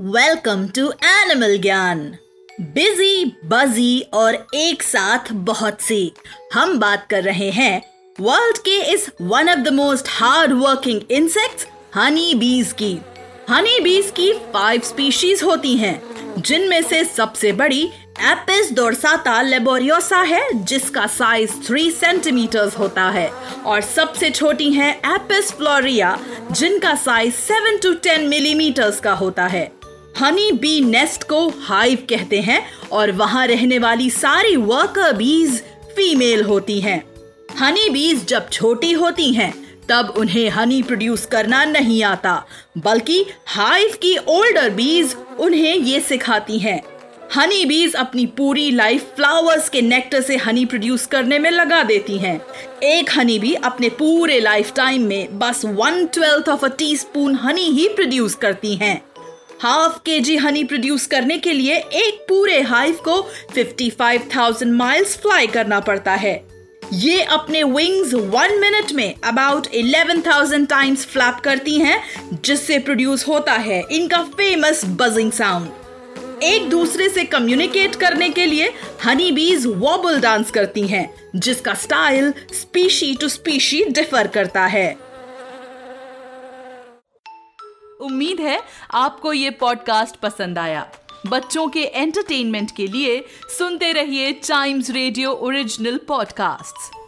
Welcome to animal Gyan busy buzzy और एक साथ बहुत सी। हम बात कर रहे हैं वर्ल्ड के इस one of the most hard working insects honey bees की। हनी बीज की फाइव स्पीशीज होती हैं, जिनमें से सबसे बड़ी एपिस डोरसाता लेबोरियोसा है, जिसका साइज़ थ्री सेंटीमीटर्स होता है। और सबसे छोटी है एपिस फ्लोरिया जिनका size seven to ten millimetres का होता है। हनी बी नेस्ट को हाइव कहते हैं और वहाँ रहने वाली सारी वर्कर बीज फीमेल होती हैं। हनी बीज जब छोटी होती हैं, तब उन्हें हनी प्रोड्यूस करना नहीं आता, बल्कि हाइव की ओल्डर बीज उन्हें ये सिखाती हैं। हनी बीज अपनी पूरी लाइफ फ्लावर्स के नेक्टर से हनी प्रोड्यूस करने में लगा देती हैं। एक हनी बी अपने पूरे लाइफ टाइम में बस one twelfth of a teaspoon honey he produce करती हैं। हाफ़ के जी हनी प्रोड्यूस करने के लिए एक पूरे हाइव को 55,000 माइल्स फ्लाई करना पड़ता है। ये अपने विंग्स वन मिनट में अबाउट 11,000 टाइम्स फ्लैप करती हैं जिससे प्रोड्यूस होता है इनका फ़ेमस बजिंग साउंड एक दूसरे से कम्युनिकेट करने के लिए हनी बीज वॉबल डांस करती हैं जिसका style species to species differ करता है। उम्मीद है आपको ये पॉडकास्ट पसंद आया। बच्चों के एंटरटेनमेंट के लिए सुनते रहिए टाइम्स रेडियो ओरिजिनल पॉडकास्ट्स